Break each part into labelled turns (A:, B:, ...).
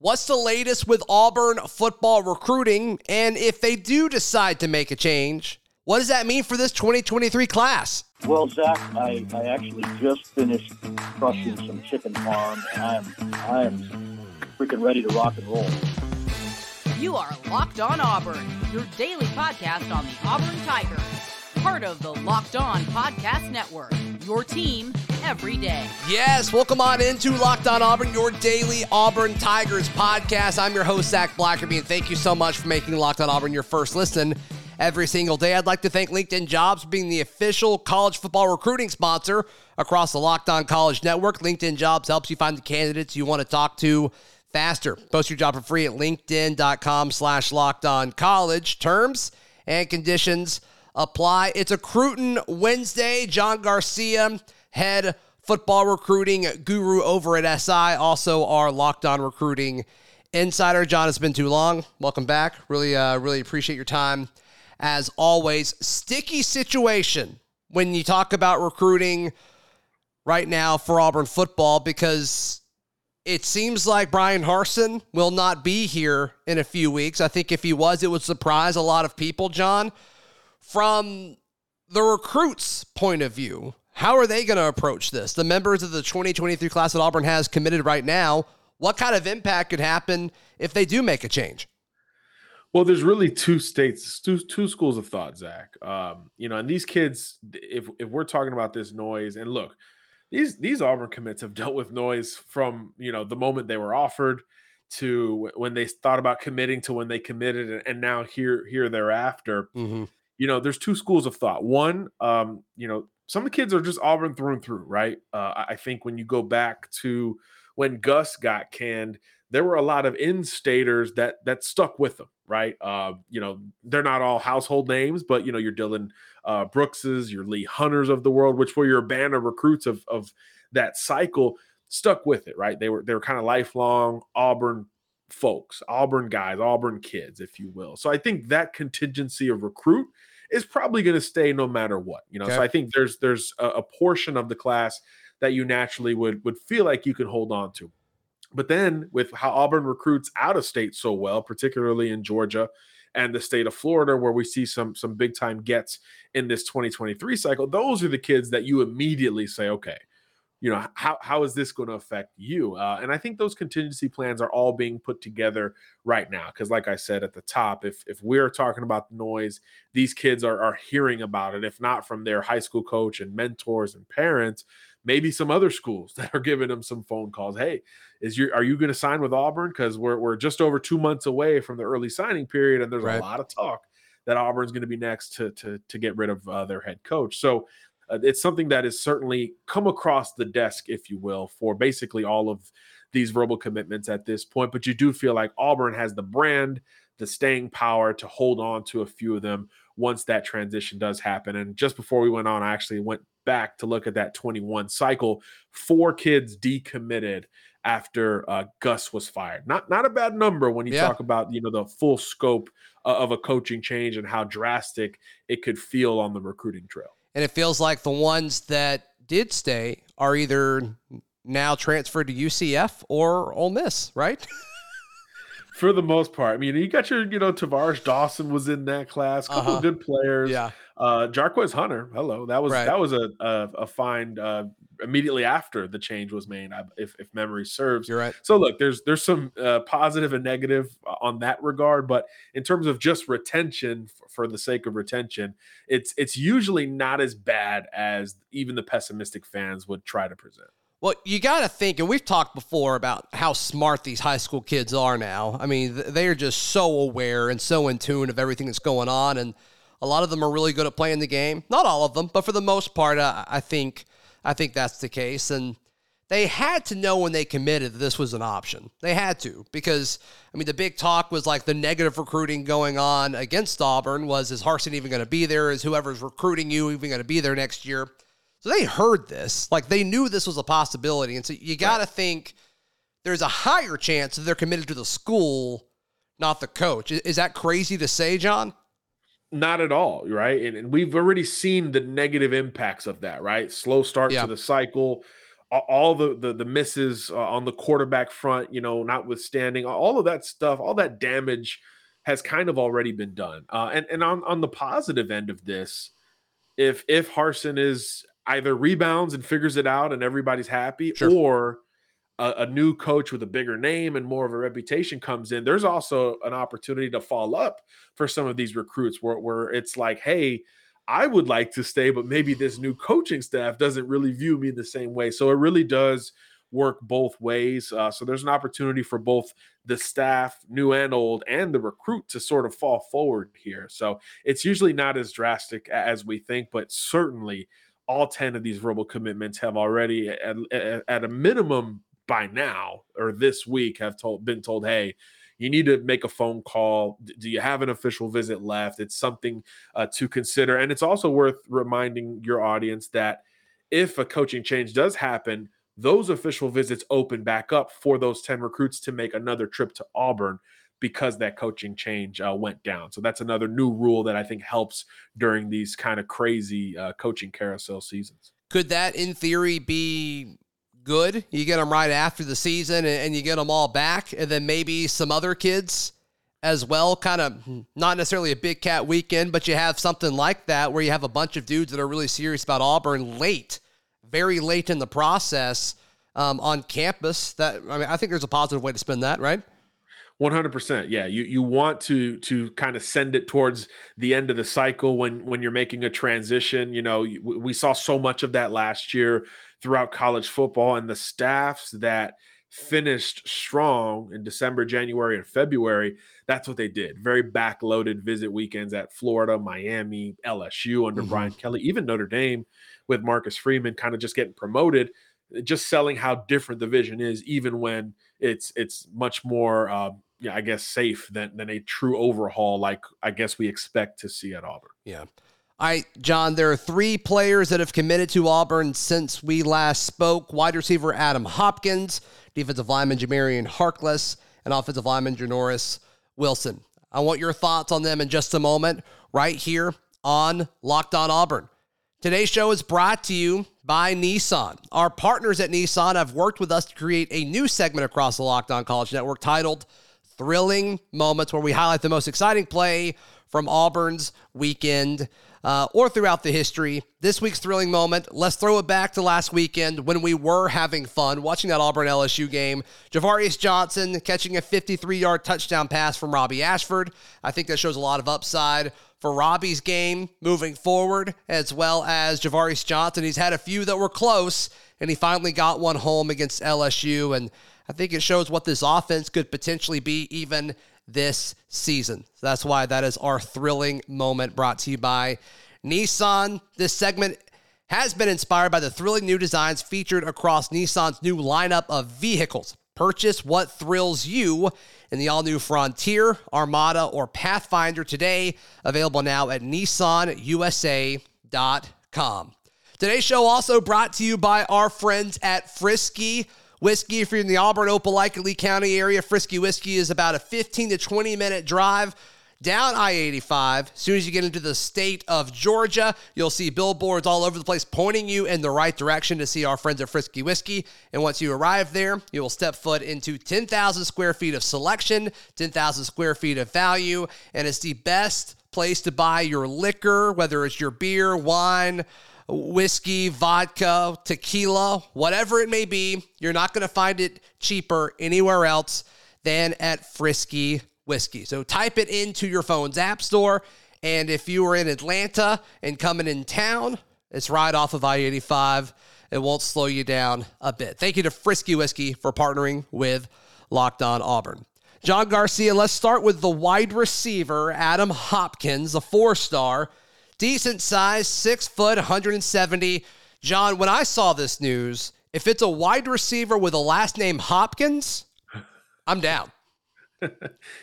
A: What's the latest with Auburn football recruiting? And if they do decide to make a change, what does that mean for this 2023 class?
B: Well, Zach, I, I actually just finished crushing some chicken farm, and I'm I'm freaking ready to rock and roll.
C: You are Locked On Auburn, your daily podcast on the Auburn Tigers, part of the Locked On Podcast Network. Your team every day.
A: Yes, welcome on into Locked On Auburn, your daily Auburn Tigers podcast. I'm your host Zach Blackerby, and thank you so much for making Locked On Auburn your first listen every single day. I'd like to thank LinkedIn Jobs for being the official college football recruiting sponsor across the Locked On College Network. LinkedIn Jobs helps you find the candidates you want to talk to faster. Post your job for free at linkedin.com slash locked on college. Terms and conditions apply. It's a Cruton Wednesday. John Garcia, head football recruiting guru over at SI, also our locked on recruiting insider. John, it's been too long. Welcome back. Really, uh, really appreciate your time as always. Sticky situation when you talk about recruiting right now for Auburn football because it seems like Bryan Harsin will not be here in a few weeks. I think if he was, it would surprise a lot of people, John. From the recruits' point of view, how are they going to approach this? The members of the 2023 class that Auburn has committed right now, what kind of impact could happen if they do make a change?
D: Well, there's really two states, two two schools of thought, Zach. Um, you know, and these kids, if if we're talking about this noise, and look, these these Auburn commits have dealt with noise from you know the moment they were offered to when they thought about committing to when they committed, and, and now here here thereafter. Mm-hmm. You know, there's two schools of thought. One, um, you know, some of the kids are just Auburn through and through, right? Uh, I think when you go back to when Gus got canned, there were a lot of in-staters that that stuck with them, right? Uh, you know, they're not all household names, but you know, you're Dylan uh, Brookses, your Lee Hunters of the world, which were your band of recruits of of that cycle, stuck with it, right? They were they were kind of lifelong Auburn folks, Auburn guys, Auburn kids, if you will. So I think that contingency of recruit is probably going to stay no matter what, you know. Okay. So I think there's there's a, a portion of the class that you naturally would would feel like you can hold on to. But then with how Auburn recruits out of state so well, particularly in Georgia and the state of Florida, where we see some some big time gets in this 2023 cycle, those are the kids that you immediately say, okay, you know, how how is this going to affect you? Uh, and I think those contingency plans are all being put together right now. Because, like I said at the top, if if we're talking about the noise, these kids are are hearing about it, if not from their high school coach and mentors and parents maybe some other schools that are giving them some phone calls. Hey, is you are you going to sign with Auburn? Because we're we're just over two months away from the early signing period, and there's right. a lot of talk that Auburn's going to be next to to to get rid of uh, their head coach. So. Uh, it's something that has certainly come across the desk, if you will, for basically all of these verbal commitments at this point. But you do feel like Auburn has the brand, the staying power to hold on to a few of them once that transition does happen. And just before we went on, I actually went back to look at that 21 cycle. Four kids decommitted after uh, Gus was fired. Not not a bad number when you yeah. talk about you know the full scope uh, of a coaching change and how drastic it could feel on the recruiting trail.
A: And it feels like the ones that did stay are either now transferred to UCF or Ole Miss, right?
D: For the most part, I mean, you got your, you know, Tavares Dawson was in that class, a couple uh-huh. of good players.
A: Yeah,
D: uh, Jarquez Hunter, hello. That was right. that was a a, a find uh, immediately after the change was made, if if memory serves.
A: You're right.
D: So look, there's there's some uh, positive and negative on that regard, but in terms of just retention for, for the sake of retention, it's it's usually not as bad as even the pessimistic fans would try to present.
A: Well, you got to think, and we've talked before about how smart these high school kids are now. I mean, they are just so aware and so in tune of everything that's going on, and a lot of them are really good at playing the game. Not all of them, but for the most part, I, I think I think that's the case. And they had to know when they committed that this was an option. They had to because I mean the big talk was like the negative recruiting going on against Auburn was is Harsin even going to be there? Is whoever's recruiting you even going to be there next year? So they heard this, like they knew this was a possibility, and so you got to right. think there's a higher chance that they're committed to the school, not the coach. Is that crazy to say, John?
D: Not at all, right? And, and we've already seen the negative impacts of that, right? Slow start yeah. to the cycle. all the the, the misses uh, on the quarterback front, you know, notwithstanding all of that stuff, all that damage has kind of already been done. Uh, and and on on the positive end of this, if if Harsin is either rebounds and figures it out and everybody's happy, sure. or a, a, new coach with a bigger name and more of a reputation comes in, there's also an opportunity to fall up for some of these recruits where, where it's like, hey, I would like to stay, but maybe this new coaching staff doesn't really view me the same way. So it really does work both ways. Uh, so there's an opportunity for both the staff, new and old, and the recruit to sort of fall forward here. So it's usually not as drastic as we think, but certainly all 10 of these verbal commitments have already, at, at, a minimum by now or this week, have told been told, hey, you need to make a phone call. Do you have an official visit left? It's something uh, to consider. And it's also worth reminding your audience that if a coaching change does happen, those official visits open back up for those 10 recruits to make another trip to Auburn because that coaching change uh, went down. So that's another new rule that I think helps during these kind of crazy uh, coaching carousel seasons.
A: Could that, in theory, be good. You get them right after the season and, you get them all back. And then maybe some other kids as well. Kind of not necessarily a big cat weekend, but you have something like that where you have a bunch of dudes that are really serious about Auburn late, very late in the process um, on campus. That I mean, I think there's a positive way to spend that, right?
D: 100% yeah you you want to to kind of send it towards the end of the cycle when when you're making a transition you know we saw so much of that last year throughout college football and the staffs that finished strong in December, January, and February. That's what they did. Very backloaded visit weekends at Florida, Miami, LSU under mm-hmm. Brian Kelly, even Notre Dame with Marcus Freeman kind of just getting promoted, just selling how different the vision is, even when it's it's much more uh, yeah, I guess safe than than a true overhaul like I guess we expect to see at Auburn.
A: Yeah. All right, John, there are three players that have committed to Auburn since we last spoke wide receiver Adam Hopkins, defensive lineman Jamarian Harkless, and offensive lineman Janoris Wilson. I want your thoughts on them in just a moment, right here on Locked On Auburn. Today's show is brought to you by Nissan. Our partners at Nissan have worked with us to create a new segment across the Locked On College Network titled Thrilling Moments, where we highlight the most exciting play from Auburn's weekend uh, or throughout the history. This week's thrilling moment, let's throw it back to last weekend when we were having fun watching that Auburn LSU game. Ja'Varrius Johnson catching a 53 yard touchdown pass from Robby Ashford. I think that shows a lot of upside for Robby's game moving forward, as well as Ja'Varrius Johnson. He's had a few that were close, and he finally got one home against LSU. And I think it shows what this offense could potentially be even this season. So that's why that is our thrilling moment brought to you by Nissan. This segment has been inspired by the thrilling new designs featured across Nissan's new lineup of vehicles. Purchase what thrills you in the all new Frontier, Armada, or Pathfinder today. Available now at nissanusa.com. Today's show also brought to you by our friends at Frisky Whiskey, if you're in the Auburn, Opelika Lee County area, Frisky Whiskey is about a 15 to 20 minute drive down I 85. As soon as you get into the state of Georgia, you'll see billboards all over the place pointing you in the right direction to see our friends at Frisky Whiskey. And once you arrive there, you will step foot into 10,000 square feet of selection, 10,000 square feet of value, and it's the best place to buy your liquor, whether it's your beer, wine, whiskey, vodka, tequila, whatever it may be. You're not going to find it cheaper anywhere else than at Frisky Whiskey. So type it into your phone's app store. And if you are in Atlanta and coming in town, it's right off of I 85. It won't slow you down a bit. Thank you to Frisky Whiskey for partnering with Locked On Auburn. John Garcia, let's start with the wide receiver, Adam Hopkins, a four star decent size, six foot, 170. John, when I saw this news, if it's a wide receiver with a last name Hopkins, I'm down.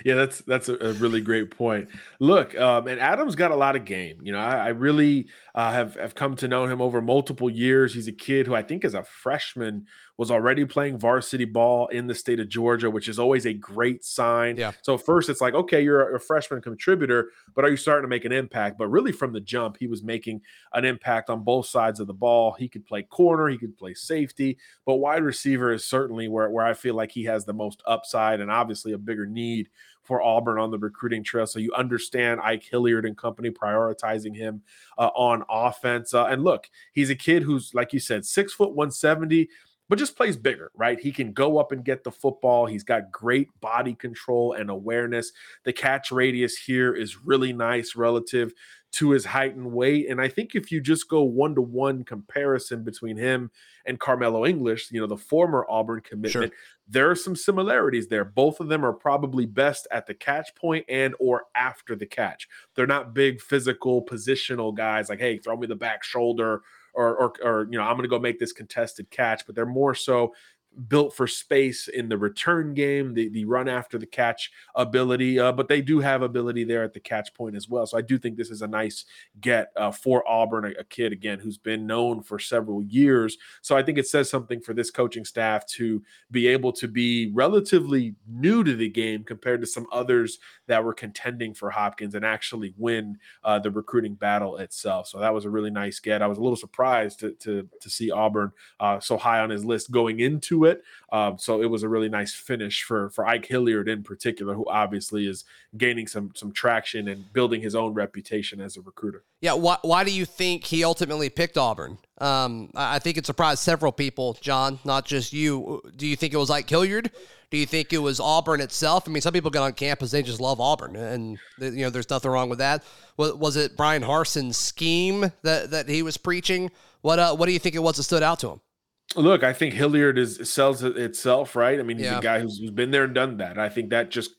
D: yeah, that's that's a, really great point. Look, um, and Adam's got a lot of game. You know, I, I really uh, have have come to know him over multiple years. He's a kid who I think is a freshman was already playing varsity ball in the state of Georgia, which is always a great sign.
A: Yeah.
D: So first it's like, okay, you're a freshman contributor, but are you starting to make an impact? But really from the jump, he was making an impact on both sides of the ball. He could play corner, he could play safety, but wide receiver is certainly where, where I feel like he has the most upside and obviously a bigger need for Auburn on the recruiting trail. So you understand Ike Hilliard and company prioritizing him uh, on offense. Uh, and look, he's a kid who's, like you said, six foot 170, but just plays bigger, right? He can go up and get the football. He's got great body control and awareness. The catch radius here is really nice relative to his height and weight. And I think if you just go one to one comparison between him and Karmello English, you know, the former Auburn commitment, sure. there are some similarities there. Both of them are probably best at the catch point and or after the catch. They're not big physical positional guys like, hey, throw me the back shoulder or, or, or you know, I'm going to go make this contested catch, but they're more so built for space in the return game, the, the run after the catch ability, uh, but they do have ability there at the catch point as well. So I do think this is a nice get uh, for Auburn, a, a, kid again who's been known for several years. So I think it says something for this coaching staff to be able to be relatively new to the game compared to some others that were contending for Hopkins and actually win uh, the recruiting battle itself. So that was a really nice get. I was a little surprised to to, to see Auburn uh, so high on his list going into it. Um, so it was a really nice finish for for Ike Hilliard in particular, who obviously is gaining some some traction and building his own reputation as a recruiter.
A: Yeah, why why do you think he ultimately picked Auburn? Um, I think it surprised several people, John, not just you. Do you think it was Ike Hilliard? Do you think it was Auburn itself? I mean, some people get on campus, they just love Auburn, and you know, there's nothing wrong with that. Was, was it Bryan Harsin's scheme that that he was preaching? What uh, what do you think it was that stood out to him?
D: Look, I think Hilliard is sells itself, right? I mean, he's yeah. a guy who's, who's been there and done that. I think that just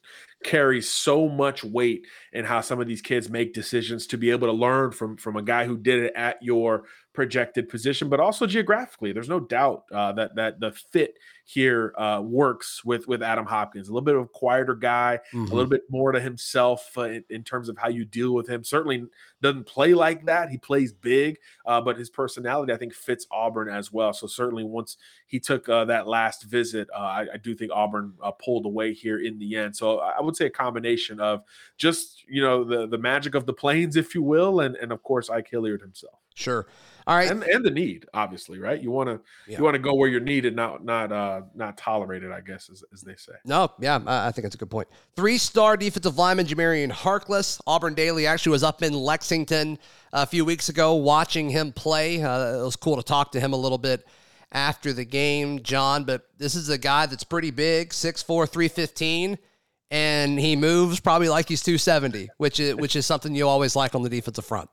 D: carries so much weight in how some of these kids make decisions to be able to learn from from a guy who did it at your projected position, but also geographically. There's no doubt uh, that that the fit here uh, works with with Adam Hopkins. A little bit of a quieter guy, mm-hmm. a little bit more to himself uh, in, in, terms of how you deal with him. Certainly doesn't play like that. He plays big, uh, but his personality I think fits Auburn as well. So certainly once he took uh, that last visit, uh, I, I, do think Auburn uh, pulled away here in the end. So I would say a combination of just you know the the magic of the plains, if you will, and and of course Ike Hilliard himself.
A: Sure. All right.
D: And, and the need, obviously, right? You want to yeah. you want to go where you're needed, not not uh not tolerated, I guess, as, as they say.
A: No, yeah, I, think that's a good point. Three star defensive lineman Jamarian Harkless. Auburn Daily actually was up in Lexington a few weeks ago watching him play. Uh, it was cool to talk to him a little bit after the game, John. But this is a guy that's pretty big, 6'4", 315 and he moves probably like he's 270, which is which is something you always like on the defensive front.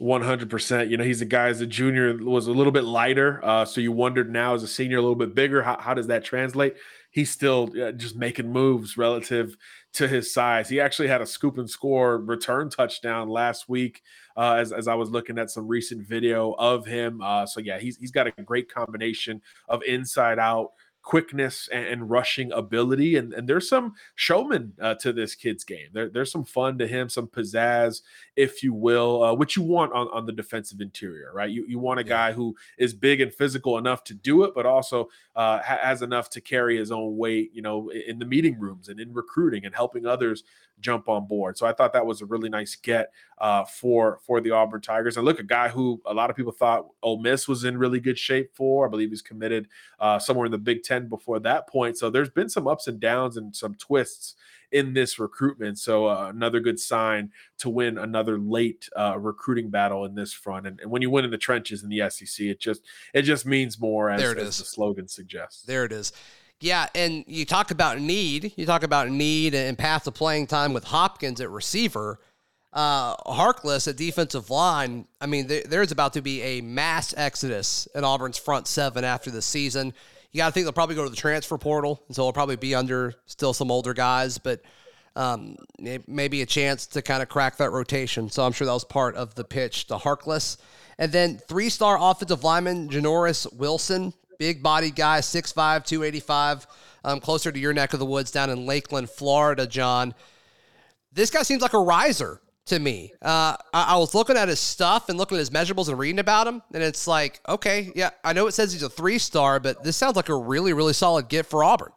D: 100%. You know, he's a guy as a junior was a little bit lighter. Uh, so you wondered now as a senior, a little bit bigger. How, how does that translate? He's still uh, just making moves relative to his size. He actually had a scoop and score return touchdown last week uh, as, as I was looking at some recent video of him. Uh, so, yeah, he's, he's got a great combination of inside out quickness and, and, rushing ability. And, and there's some showman uh, to this kid's game. There, there's some fun to him, some pizzazz, if you will, uh, which you want on, on the defensive interior, right? You, you want a guy who is big and physical enough to do it, but also uh, has enough to carry his own weight, you know, in the meeting rooms and in recruiting and helping others jump on board. So I thought that was a really nice get uh, for for the Auburn Tigers. And look, a guy who a lot of people thought Ole Miss was in really good shape for. I believe he's committed uh, somewhere in the Big Ten before that point. So there's been some ups and downs and some twists in this recruitment. So uh, another good sign to win another late uh, recruiting battle in this front. And, and, when you win in the trenches in the SEC, it just it just means more as, as the slogan suggests.
A: There it is. Yeah, and you talk about need. You talk about need and path to playing time with Hopkins at receiver. Uh, Harkless at defensive line. I mean, there, there's about to be a mass exodus in Auburn's front seven after the season. You got to think they'll probably go to the transfer portal, and so they'll probably be under still some older guys, but um, maybe a chance to kind of crack that rotation. So I'm sure that was part of the pitch to Harkless. And then three star offensive lineman Janoris Wilson big body guy, 6'5, 285, um, closer to your neck of the woods down in Lakeland, Florida, John. This guy seems like a riser to me. Uh, I, I, was looking at his stuff and looking at his measurables and reading about him, and it's like, okay, yeah, I know it says he's a three star, but this sounds like a really, really solid get for Auburn.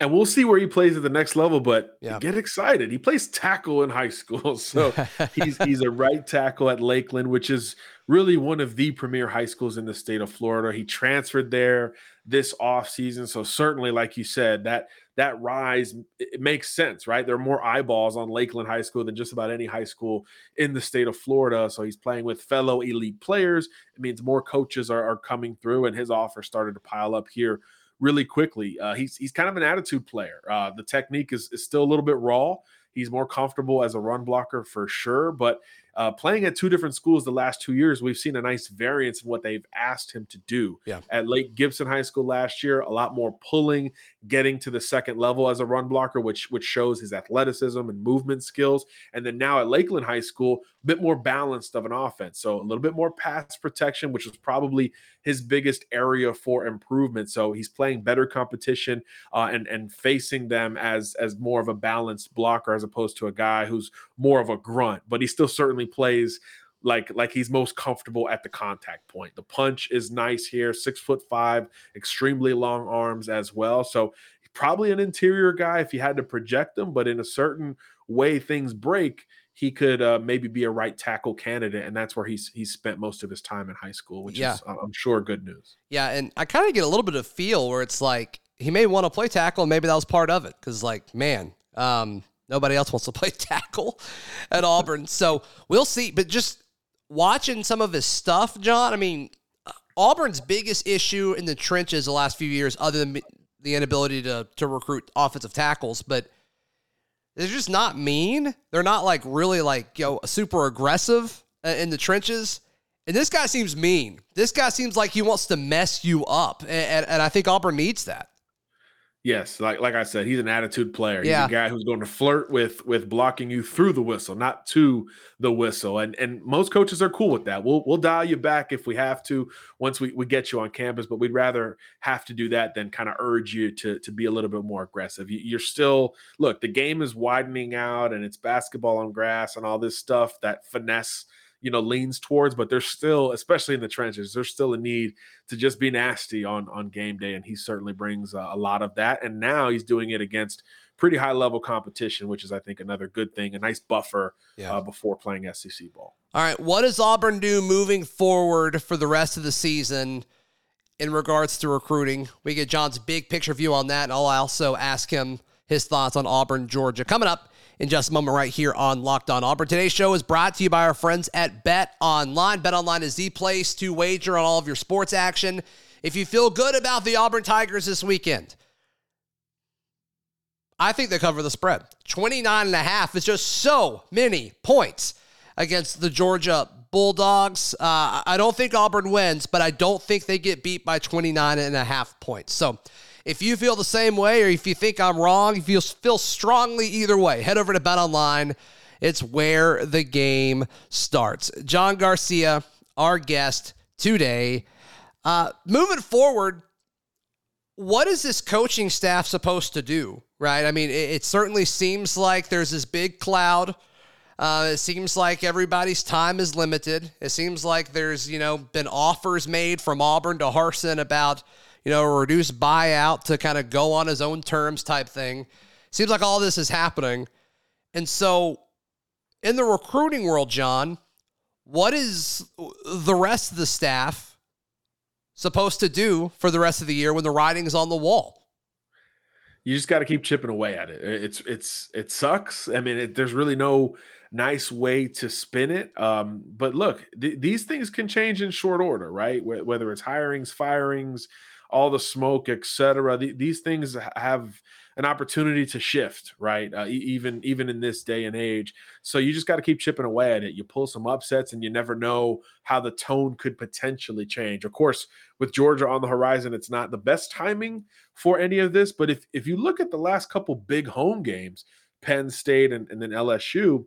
D: And we'll see where he plays at the next level, but yeah. get excited. He plays tackle in high school. So he's he's a right tackle at Lakeland, which is really one of the premier high schools in the state of Florida. He transferred there this off season, so certainly, like you said, that that rise it makes sense, right? There are more eyeballs on Lakeland High School than just about any high school in the state of Florida. So he's playing with fellow elite players. It means more coaches are, are coming through, and his offer started to pile up here really quickly. Uh, he's he's kind of an attitude player. Uh, the technique is, is still a little bit raw. He's more comfortable as a run blocker for sure, but uh, playing at two different schools the last two years, we've seen a nice variance in what they've asked him to do.
A: Yeah.
D: At Lake Gibson High School last year, a lot more pulling, getting to the second level as a run blocker, which which shows his athleticism and movement skills. And then now at Lakeland High School, bit more balanced of an offense. So a little bit more pass protection, which was probably his biggest area for improvement. So he's playing better competition uh, and and facing them as as more of a balanced blocker as opposed to a guy who's more of a grunt. But he still certainly plays like like he's most comfortable at the contact point. The punch is nice here, six foot five, extremely long arms as well. So probably an interior guy if you had to project him, but in a certain way things break, he could uh, maybe be a right tackle candidate, and that's where he's he's spent most of his time in high school, which yeah. is I'm sure good news.
A: Yeah, and I kind of get a little bit of feel where it's like he may want to play tackle, and maybe that was part of it because like man, um, nobody else wants to play tackle at Auburn, so we'll see. But just watching some of his stuff, John, I mean, Auburn's biggest issue in the trenches the last few years, other than the inability to to recruit offensive tackles, but they're just not mean. They're not like really like yo know super aggressive uh, in the trenches. And this guy seems mean. This guy seems like he wants to mess you up, and, and, and I think Auburn needs that.
D: Yes, like like I said, he's an attitude player. He's yeah. a guy who's going to flirt with with blocking you through the whistle, not to the whistle. And and most coaches are cool with that. We'll we'll dial you back if we have to once we, we get you on campus, but we'd rather have to do that than kind of urge you to to be a little bit more aggressive. You, you're still look, the game is widening out and it's basketball on grass and all this stuff that finesse you know leans towards but there's still especially in the trenches there's still a need to just be nasty on on game day and he certainly brings uh, a lot of that and now he's doing it against pretty high level competition which is i think another good thing a nice buffer yeah. uh, before playing sec ball.
A: All right what does auburn do moving forward for the rest of the season in regards to recruiting? We get john's big picture view on that and i'll also ask him his thoughts on auburn georgia. Coming up in just a moment right here on Locked On Auburn. Today's show is brought to you by our friends at Bet Online. Bet Online is the place to wager on all of your sports action. If you feel good about the Auburn Tigers this weekend, I think they cover the spread. 29 and a half is just so many points against the Georgia Bulldogs. Uh, I don't think Auburn wins, but I don't think they get beat by 29 and a half points. So if you feel the same way or if you think I'm wrong, if you feel strongly either way, head over to Bet Online. It's where the game starts. John Garcia, our guest today. Uh, moving forward, what is this coaching staff supposed to do? Right? I mean, it, it certainly seems like there's this big cloud. Uh, it seems like everybody's time is limited. It seems like there's, you know, been offers made from Auburn to Harsin about you know, a reduced buyout to kind of go on his own terms type thing. Seems like all this is happening. And so, in the recruiting world, John, what is the rest of the staff supposed to do for the rest of the year when the writing's on the wall?
D: You just got to keep chipping away at it. It's it's it sucks. I mean, it, there's really no nice way to spin it. Um, but look, th- these things can change in short order, right? Wh- whether it's hirings, firings, all the smoke, etc. The, these things have an opportunity to shift, right? Uh, even even in this day and age. So you just got to keep chipping away at it. You pull some upsets, and you never know how the tone could potentially change. Of course, with Georgia on the horizon, it's not the best timing for any of this. But if if you look at the last couple big home games, Penn State and, and then LSU,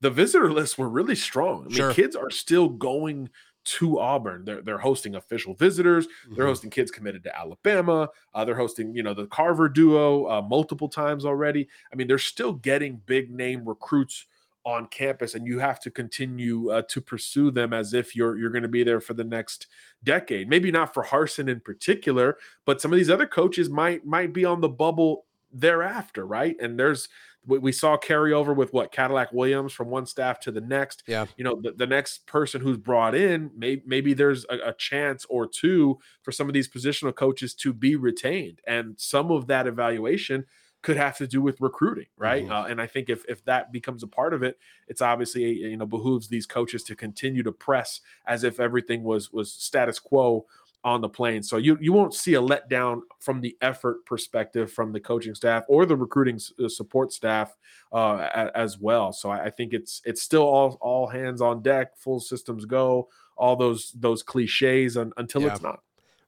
D: the visitor lists were really strong. I mean, sure. kids are still going to Auburn. They're they're hosting official visitors. Mm-hmm. They're hosting kids committed to Alabama. Uh, they're hosting you know the Carver duo uh, multiple times already. I mean, they're still getting big name recruits on campus and you have to continue uh, to pursue them as if you're you're going to be there for the next decade maybe not for Harsin in particular but some of these other coaches might might be on the bubble thereafter right and there's we saw carryover with what Cadillac Williams from one staff to the next.
A: Yeah.
D: You know, the, the next person who's brought in, maybe, maybe there's a, a, chance or two for some of these positional coaches to be retained. And some of that evaluation could have to do with recruiting, right? Mm-hmm. Uh, and I think if if that becomes a part of it, it's obviously you know behooves these coaches to continue to press as if everything was was status quo on the plane. So you you won't see a letdown from the effort perspective from the coaching staff or the recruiting uh, support staff uh, as well. So I, I think it's it's still all all hands on deck, full systems go, all those those cliches un, until yeah. it's not.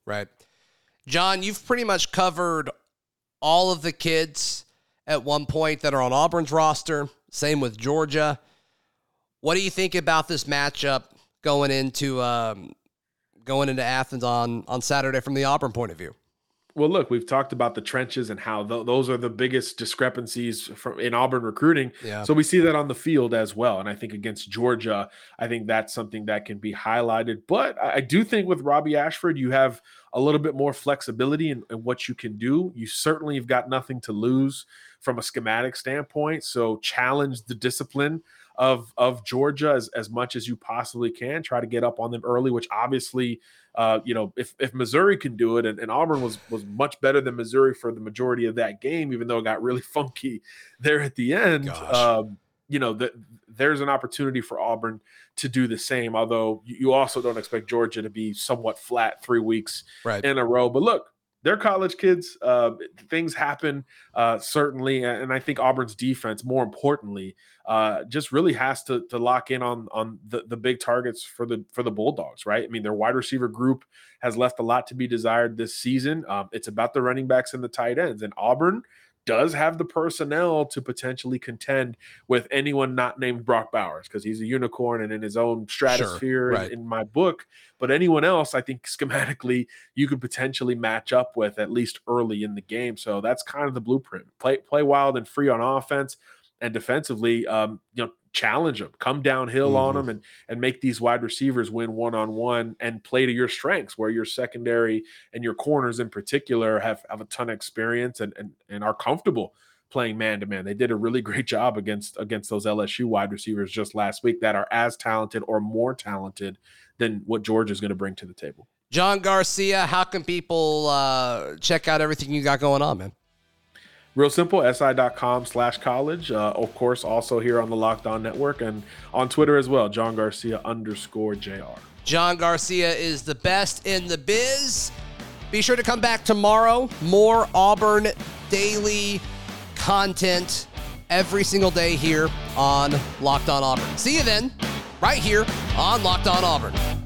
A: Right. John, you've pretty much covered all of the kids at one point that are on Auburn's roster. Same with Georgia. What do you think about this matchup going into um, going into Athens on on Saturday from the Auburn point of view?
D: Well, look, we've talked about the trenches and how th- those are the biggest discrepancies from in Auburn recruiting.
A: Yeah.
D: So we see that on the field as well. And I think against Georgia, I think that's something that can be highlighted. But I do think with Robby Ashford, you have a little bit more flexibility in, in what you can do. You certainly have got nothing to lose from a schematic standpoint. So challenge the discipline of of Georgia as, as much as you possibly can. Try to get up on them early, which obviously, uh, you know, if, if Missouri can do it, and, and Auburn was was much better than Missouri for the majority of that game, even though it got really funky there at the end. Um, you know, that there's an opportunity for Auburn to do the same. Although you also don't expect Georgia to be somewhat flat three weeks
A: right.
D: in a row. But look, they're college kids. Uh, things happen, uh, certainly, and I think Auburn's defense, more importantly, uh, just really has to to lock in on on the, the big targets for the for the Bulldogs. Right? I mean, their wide receiver group has left a lot to be desired this season. Um, it's about the running backs and the tight ends, and Auburn does have the personnel to potentially contend with anyone not named Brock Bowers because he's a unicorn and in his own stratosphere sure, right. in, in, my book. But anyone else, I think schematically, you could potentially match up with at least early in the game. So that's kind of the blueprint. Play play wild and free on offense and defensively. Um, you know, challenge them, come downhill mm-hmm. on them, and and make these wide receivers win one on one and play to your strengths, where your secondary and your corners in particular have have a ton of experience and and and are comfortable playing man to man. They did a really great job against against those LSU wide receivers just last week that are as talented or more talented than what Georgia is going to bring to the table.
A: John Garcia, how can people uh, check out everything you got going on, man?
D: Real simple, si.com slash college. Uh, of course, also here on the Locked On Network and on Twitter as well, John Garcia underscore JR.
A: John Garcia is the best in the biz. Be sure to come back tomorrow. More Auburn daily content every single day here on Locked On Auburn. See you then, right here on Locked On Auburn.